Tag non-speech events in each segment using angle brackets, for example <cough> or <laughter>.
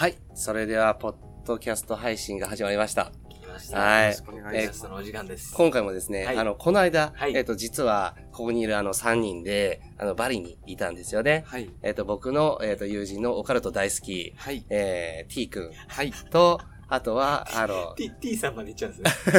はい。それでは、ポッドキャスト配信が始まりました。はいよろしくお願いします。そのお時間です。今回もですね、はいあの、この間、はいえっ、と、実は、ここにいるあの3人で、あの、バリにいたんですよね。はい。えっ、と、僕の、えっ、と、友人のオカルト大好き、はい。えー、T 君はい。と、あとは、あの、<laughs> T、T さんまで言っちゃうんです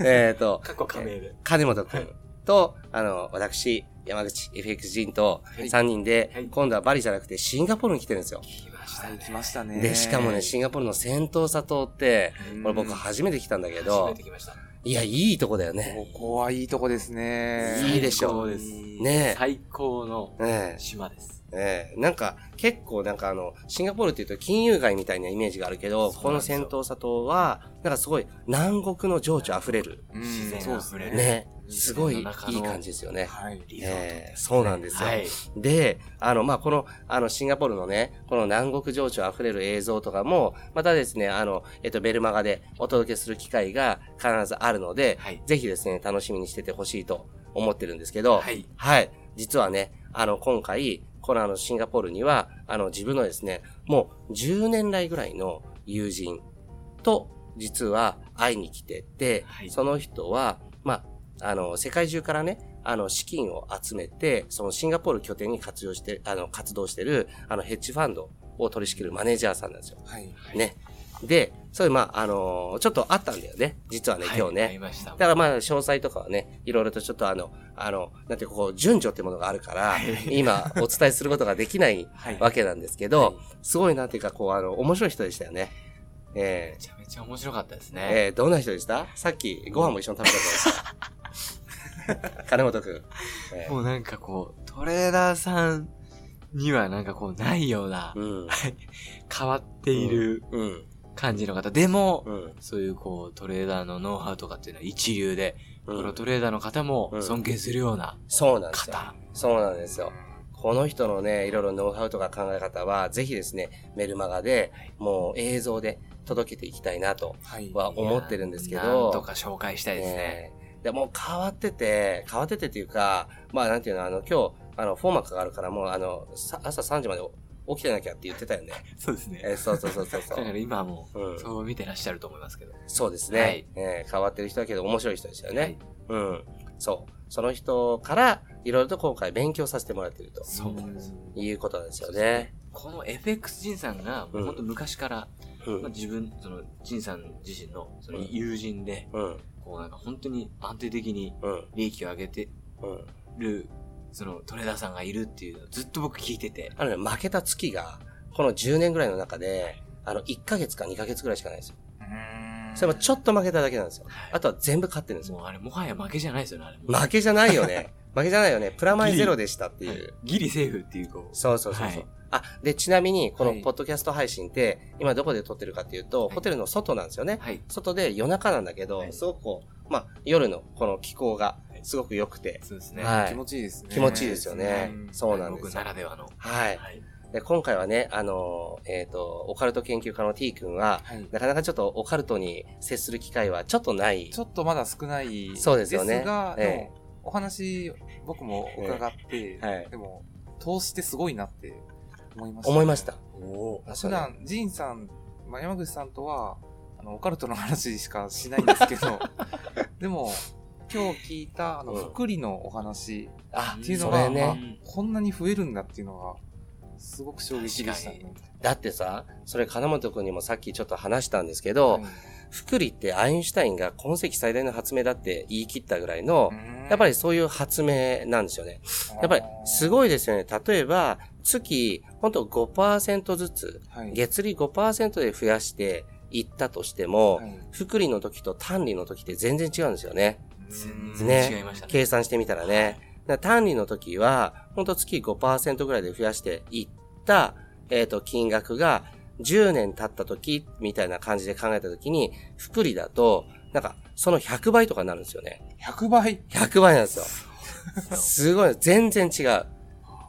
ね。<laughs> えっと、過去仮名で。金本くんと、あの、私、山口 FX 人とはい3人で、はい今度はバリじゃなくてシンガポールに来てるんですよ。したね。来ましたね。で、しかもね、シンガポールのセントーサ島って、これ僕初めて来たんだけ初どめて、来ました。いや、いいとこだよね。ここはいいとこですね。いいでしょそうです。ねえ最高のね島です。え、ええなんか、結構なんかあの、シンガポールって言うと金融街みたいなイメージがあるけど、このそうなんですよセントーサ島は、なんかすごい南国の情緒あふれる。うん自然そうですね。ね、すごいいい感じですよね。はい。リゾートええそうなんですよ。はい。で、あの、まあ、この、あの、シンガポールのね、この南国情緒あふれる映像とかも、またですね、あの、えっと、ベルマガでお届けする機会が必ずあるので、はいぜひですね、楽しみにしててほしいと思ってるんですけど、はい。はい。実はね、あの、今回、このあの、シンガポールには、あの、自分のですね、もう10年来ぐらいの友人と、実は会いに来てて、はいその人は、まあ、あの、世界中からね、あの、資金を集めて、そのシンガポール拠点に活用して、あの、活動してる、あの、ヘッジファンドを取り仕切るマネージャーさんなんですよ。はい。ね。で、それ、まあ、あのちょっとあったんだよね。実はね、今日ね。はい会いました。だからまあ、詳細とかはね、いろいろとちょっとあの、あの、なんていうかこう、順序ってものがあるから、今お伝えすることができない <laughs> はいわけなんですけど、はいすごいなんていうかこう、あの、面白い人でしたよね。えめちゃめちゃ面白かったですー、ね。えー、どんな人でした？さっきご飯も一緒に食べたじゃないですか？<laughs> 金本くん。えーもうなんかこう、トレーダーさんにはなんかこうないような、うん。変わっているうん。感じの方。でも、うん。そういうこう、トレーダーのノウハウとかっていうのは一流で、うんプロトレーダーの方もうん尊敬するようなそうなんですよ。方。そうなんですよ。この人のね、いろいろノウハウとか考え方は、ぜひですね、メルマガで、もう映像で届けていきたいなとはい。は思ってるんですけど。なんとか紹介したいですね。ねえでもう変わってて、変わっててっていうか、まあなんていうの、あの、今日、あの、フォーマックがあるから、もうあの、さ朝3時まで起きてなきゃって言ってたよね。<laughs> そうですね。えーそうそうそうそうそ <laughs> だかう。ら今もうん、そう見てらっしゃると思いますけど。そうですね。はいえー変わってる人だけど面白い人ですよね。はいうん。そう。その人から、いろいろと今回勉強させてもらっているとそうなんです。いうことですよね。この FX ジンさんが、もう本当昔から、うんまあ、。自分、その、ジンさん自身の、その友人で、うん。こうなんか本当に安定的にうん。利益を上げてうん。る、そのトレーダーさんがいるっていうのをずっと僕聞いてて、あのね、負けた月が、この10年ぐらいの中で、あの、1ヶ月か2ヶ月ぐらいしかないんですよ。それもちょっと負けただけなんですよ。あとは全部勝ってるんですよ。もうあれもはや負けじゃないですよね、あれ。負けじゃないよね。<laughs> 負けじゃないよね。プラマイゼロでしたっていう。ギリセーフっていう、こう。そうそうそうそう。はいあ、で、ちなみに、このはいポッドキャスト配信って、今どこで撮ってるかっていうと、はいホテルの外なんですよね。はい。外で夜中なんだけど、はいすごくこう、まあ、夜のこの気候がはいすごく良くて、そうですね。はい気持ちいいですね。気持ちいいですよねうん。そうなんで僕すよな。らではの。はい。はい。で今回はね、あのー、えっ、と、オカルト研究家の T 君は、はい。なかなかちょっとオカルトに接する機会はちょっとない。ちょっとまだ少ないそうですよねが、ええでも、お話、僕も伺って、はいでも、投資ってすごいなって思いました、思いました。。普段、ジンさん、まあ、山口さんとは、あの、オカルトの話しかしないんですけど、<laughs> でも、今日聞いた、あの、うん福利のお話あっていうのが、ね。あこんなに増えるんだっていうのが、すごく衝撃でしたね。だってさ、それ金本君にもさっきちょっと話したんですけど、はい福利ってアインシュタインが今世紀最大の発明だって言い切ったぐらいの、やっぱりそういう発明なんですよね。やっぱりすい。ごいですよね。例えば、月、ほんと5%ずつ、はい月利5%で増やしていったとしても、はい福利の時と単利の時って全然違うんですよね。全ね然違いましたね。計算してみたらね。だから単利の時は、ほんと月5%ぐらいで増やしていった、えっ、と、金額が、10年経った時、みたいな感じで考えた時に、福利だと、なんか、その100倍とかになるんですよね。100倍？100倍なんですよ。すごい、全然違う。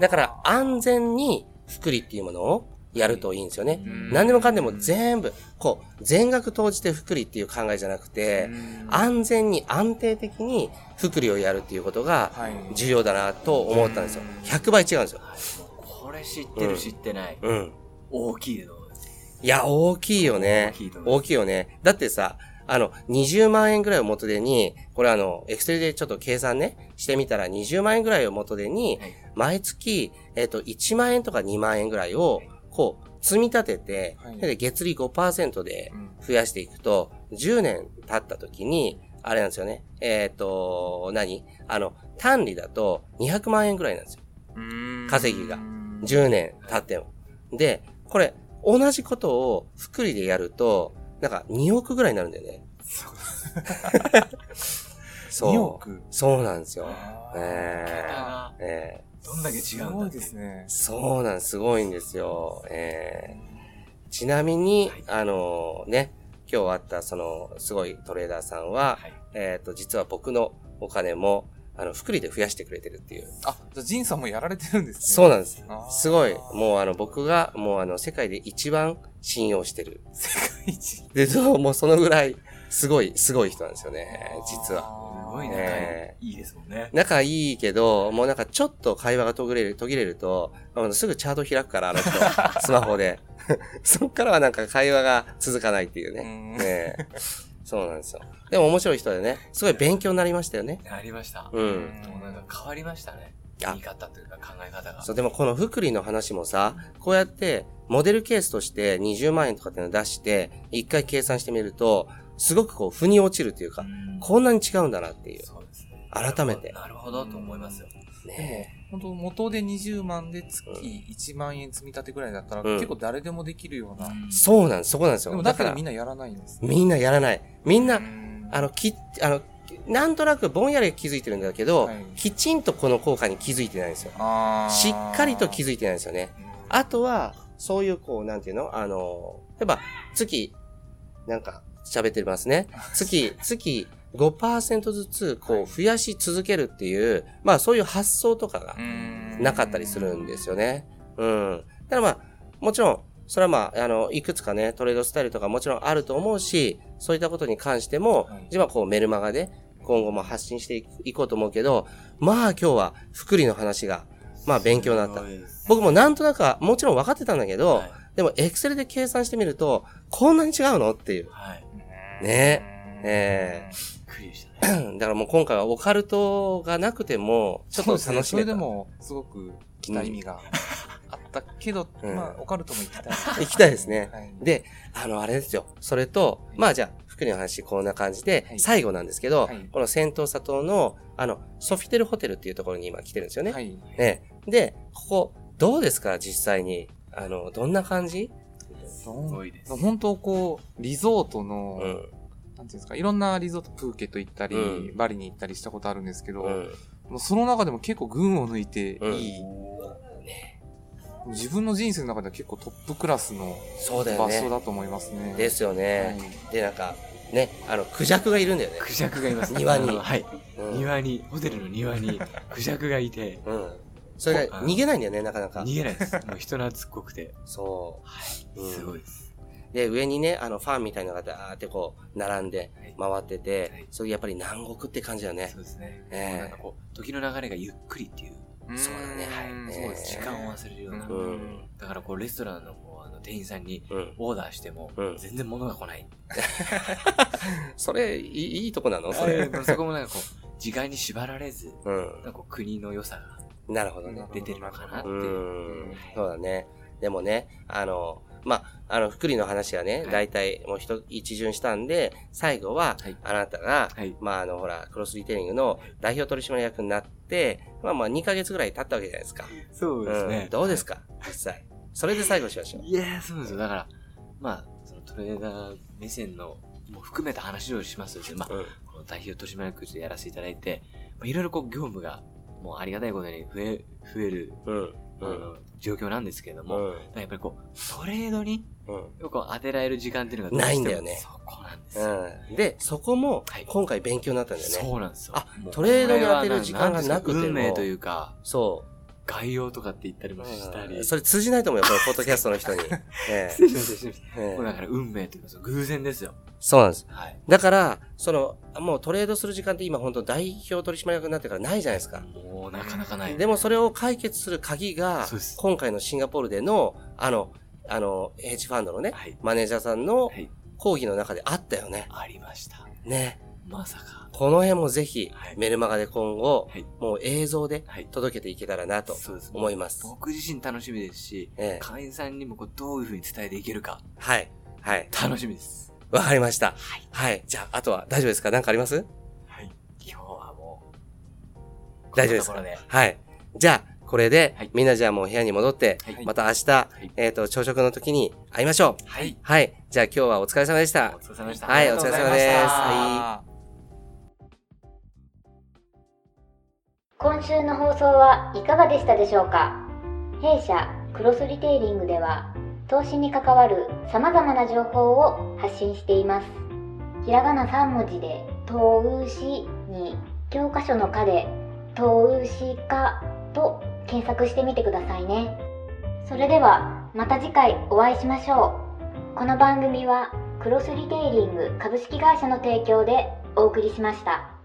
だから、安全に福利っていうものをやるといいんですよね。何でもかんでも全部、こう、全額投じて福利っていう考えじゃなくて、安全に安定的に福利をやるっていうことがはい重要だなと思ったんですよ。100倍違うんですよ。これ知ってる知ってない。うん。大きいと思いや、大きいよね大きいよね。だってさ、あの、20万円ぐらいを元手に、これあの、エクセルでちょっと計算ね、してみたら20万円ぐらいを元手にはい、毎月、えっ、と、1万円とか2万円ぐらいを、こう、積み立てて、はいで月利5%でうん増やしていくと、10年経った時に、あれなんですよね。えっ、と、何？あの、単利だと200万円ぐらいなんですよ。稼ぎが10年経っても。で、これ、同じことを福利でやると、なんか2億ぐらいになるんだよね。そう。<laughs> 2億？そうなんですよ。あーえー、えどんだけ違すうんだってごいです。ねー、。そうなん、すごいんですよ。えー、ちなみに、はいあのね、今日会ったその、すごいトレーダーさんは、はい。えっ、と、実は僕のお金も、あの、福利で増やしてくれてるっていう。あ、じゃあ、ジンさんもやられてるんですね。そうなんです。あーすごい、もうあの、僕が、もうあの、世界で一番信用してる。世界一。で、そう、もうそのぐらい、すごい、すごい人なんですよね、実は。すごい仲ねいいですもんね。仲いいけど、もうなんかちょっと会話が途切れる、途切れると、あのすぐチャート開くから、あの人、<laughs> スマホで。<laughs> そっからはなんか会話が続かないっていうね。うんねえそうなんですよ。でも面白い人でね、すごい勉強になりましたよね。ありました。うん。でもなんか変わりましたね。あ見方というか考え方が。そう、でもこの福利の話もさ、こうやって、モデルケースとして20万円とかっていうのを出して、一回計算してみると、すごくこう、腑に落ちるというか、うんこんなに違うんだなっていう。そうですね。改めてなるほどと思いますよ。ね本当元で20万で月1万円積み立てぐらいだったら、うん結構誰でもできるような。えそうなんです、そこなんですよ。でもだけからどみんなやらないんです。みんなやらない。みんな、うんあの、き、あの、なんとなくぼんやり気づいてるんだけど、はいきちんとこの効果に気づいてないんですよ。しっかりと気づいてないんですよね。あとは、そういう、こう、なんていうの？あの、例えば、月、なんか、喋ってますね。月、月5%ずつ、こう、増やし続けるっていう、まあ、そういう発想とかがうんなかったりするんですよね。うん。だからまあ、もちろん、それはまあ、あの、いくつかね、トレードスタイルとかもちろんあると思うし、そういったことに関してもはい、自分はこうメルマガで今後も発信していこうと思うけど、まあ今日は福利の話が、まあ勉強になった僕もなんとなくは、もちろん分かってたんだけど、はいでもエクセルで計算してみると、こんなに違うのっていう。はい。ねえクリアしたね。<clears throat> だからもう今回はオカルトがなくても、ちょっと楽しめた。れでも、すごく来た意味があったけど、うんまあ、オカルトも行きたい。行きたいですね。はいで、あの、あれですよ。それと、まあじゃあ、福利の話こんな感じで、はい最後なんですけど、はいこの戦闘佐藤の、あの、ソフィテルホテルっていうところに今来てるんですよね。はい。ね。で、ここ、どうですか？実際に。あの、どんな感じ？すごいです。本当こう、リゾートの、うん。なんていうんですか、いろんなリゾート、プーケット行ったり、うんバリに行ったりしたことあるんですけど、うん。その中でも結構群を抜いてうんいい、自分の人生の中では結構トップクラスのそうだよね。場所だと思いますね。ですよね。はいで、なんか、ね、あの、クジャクがいるんだよね。クジャクがいます。庭に <laughs> はい。うん。庭に、ホテルの庭にクジャクがいて、うん。それが逃げないんだよね、なかなか。逃げないです。もう人懐っこくて。そう。うんすごいです。で、上にね、あの、ファンみたいなのがダーってこう、並んではい回ってて、はいそれやっぱり南国って感じだよねそ。うですね。ええなんかこう、時の流れがゆっくりっていう、うんそうだねはい。ええそうです。時間を忘れるような。ううん。だからこう、レストランのこうあの店員さんにうん。オーダーしてもうん、全然物が来ない。<laughs> それ、いいいいとこなの？そそれ。そこもなんかこう、時間に縛られず、うんなん。かこう国の良さがなるほどね。出てるのかなってういう。ん。そうだね。でもね、あの、まあ、あの、福利の話はね、はい大体もう一、一巡したんで、最後ははい、あなたが、はい。まあ、あの、ほら、クロスリテイリングの代表取締役になって、まあまあ、2ヶ月ぐらい経ったわけじゃないですか。そうですね。んどうですか？実際。それで最後しましょう。いやー、そうですよ。だから、まあ、そのトレーダー目線の、も含めた話をしますとですね、まあ、うん。この代表取締役としてやらせていただいて、まあ、いろいろこう業務が、もうありがたいことに増え、増えるうん。あの状況なんですけれども、うん。やっぱりこう、トレードにうん。よく当てられる時間っていうのがないんだよねそこなんですよ。うん。で、そこもはい、今回勉強になったんだよね。そうなんですよ。あトレードに当てる時間がなくても運命というか、そ概要とかって言ったりもしたう。り。それ通じないと思うよ、このポッドキャストの人に。<laughs> え失礼しました、失礼しました。だから運命というか、偶然ですよ。そうなんです。はい。だから、その、もうトレードする時間って今本当代表取締役になってからないじゃないですか。もうなかなかない。でもそれを解決する鍵が今回のシンガポールでの、あの、あの、ヘッジファンドのね、はい。マネージャーさんのはい。講義の中であったよね。ありました。ね。まさか。この辺もぜひはい、メルマガで今後、はい。もう映像ではい。届けていけたらなと。思います。僕自身楽しみですし、ええ会員さんにもこうどういうふうに伝えていけるか、はい。はい。楽しみです。わかりました。はい。じゃあ、あとは大丈夫ですか？何かあります？はい。今日はもう、大丈夫ですか？はい。じゃあ、これではい、みんなじゃあもう部屋に戻って、はいまた明日、いえっと、朝食の時に会いましょう。はい。はい。じゃあ今日はお疲れ様でしたお。疲れ様でした。はいお疲れ様ですは今週の放送はいかがでしたでしょうか？弊社クロスリテイリングでは投資に関わる様々な情報を発信しています。ひらがな3文字で投資に教科書の課で投資家と検索してみてくださいね。それではまた次回お会いしましょう。この番組はクロスリテイリング株式会社の提供でお送りしました。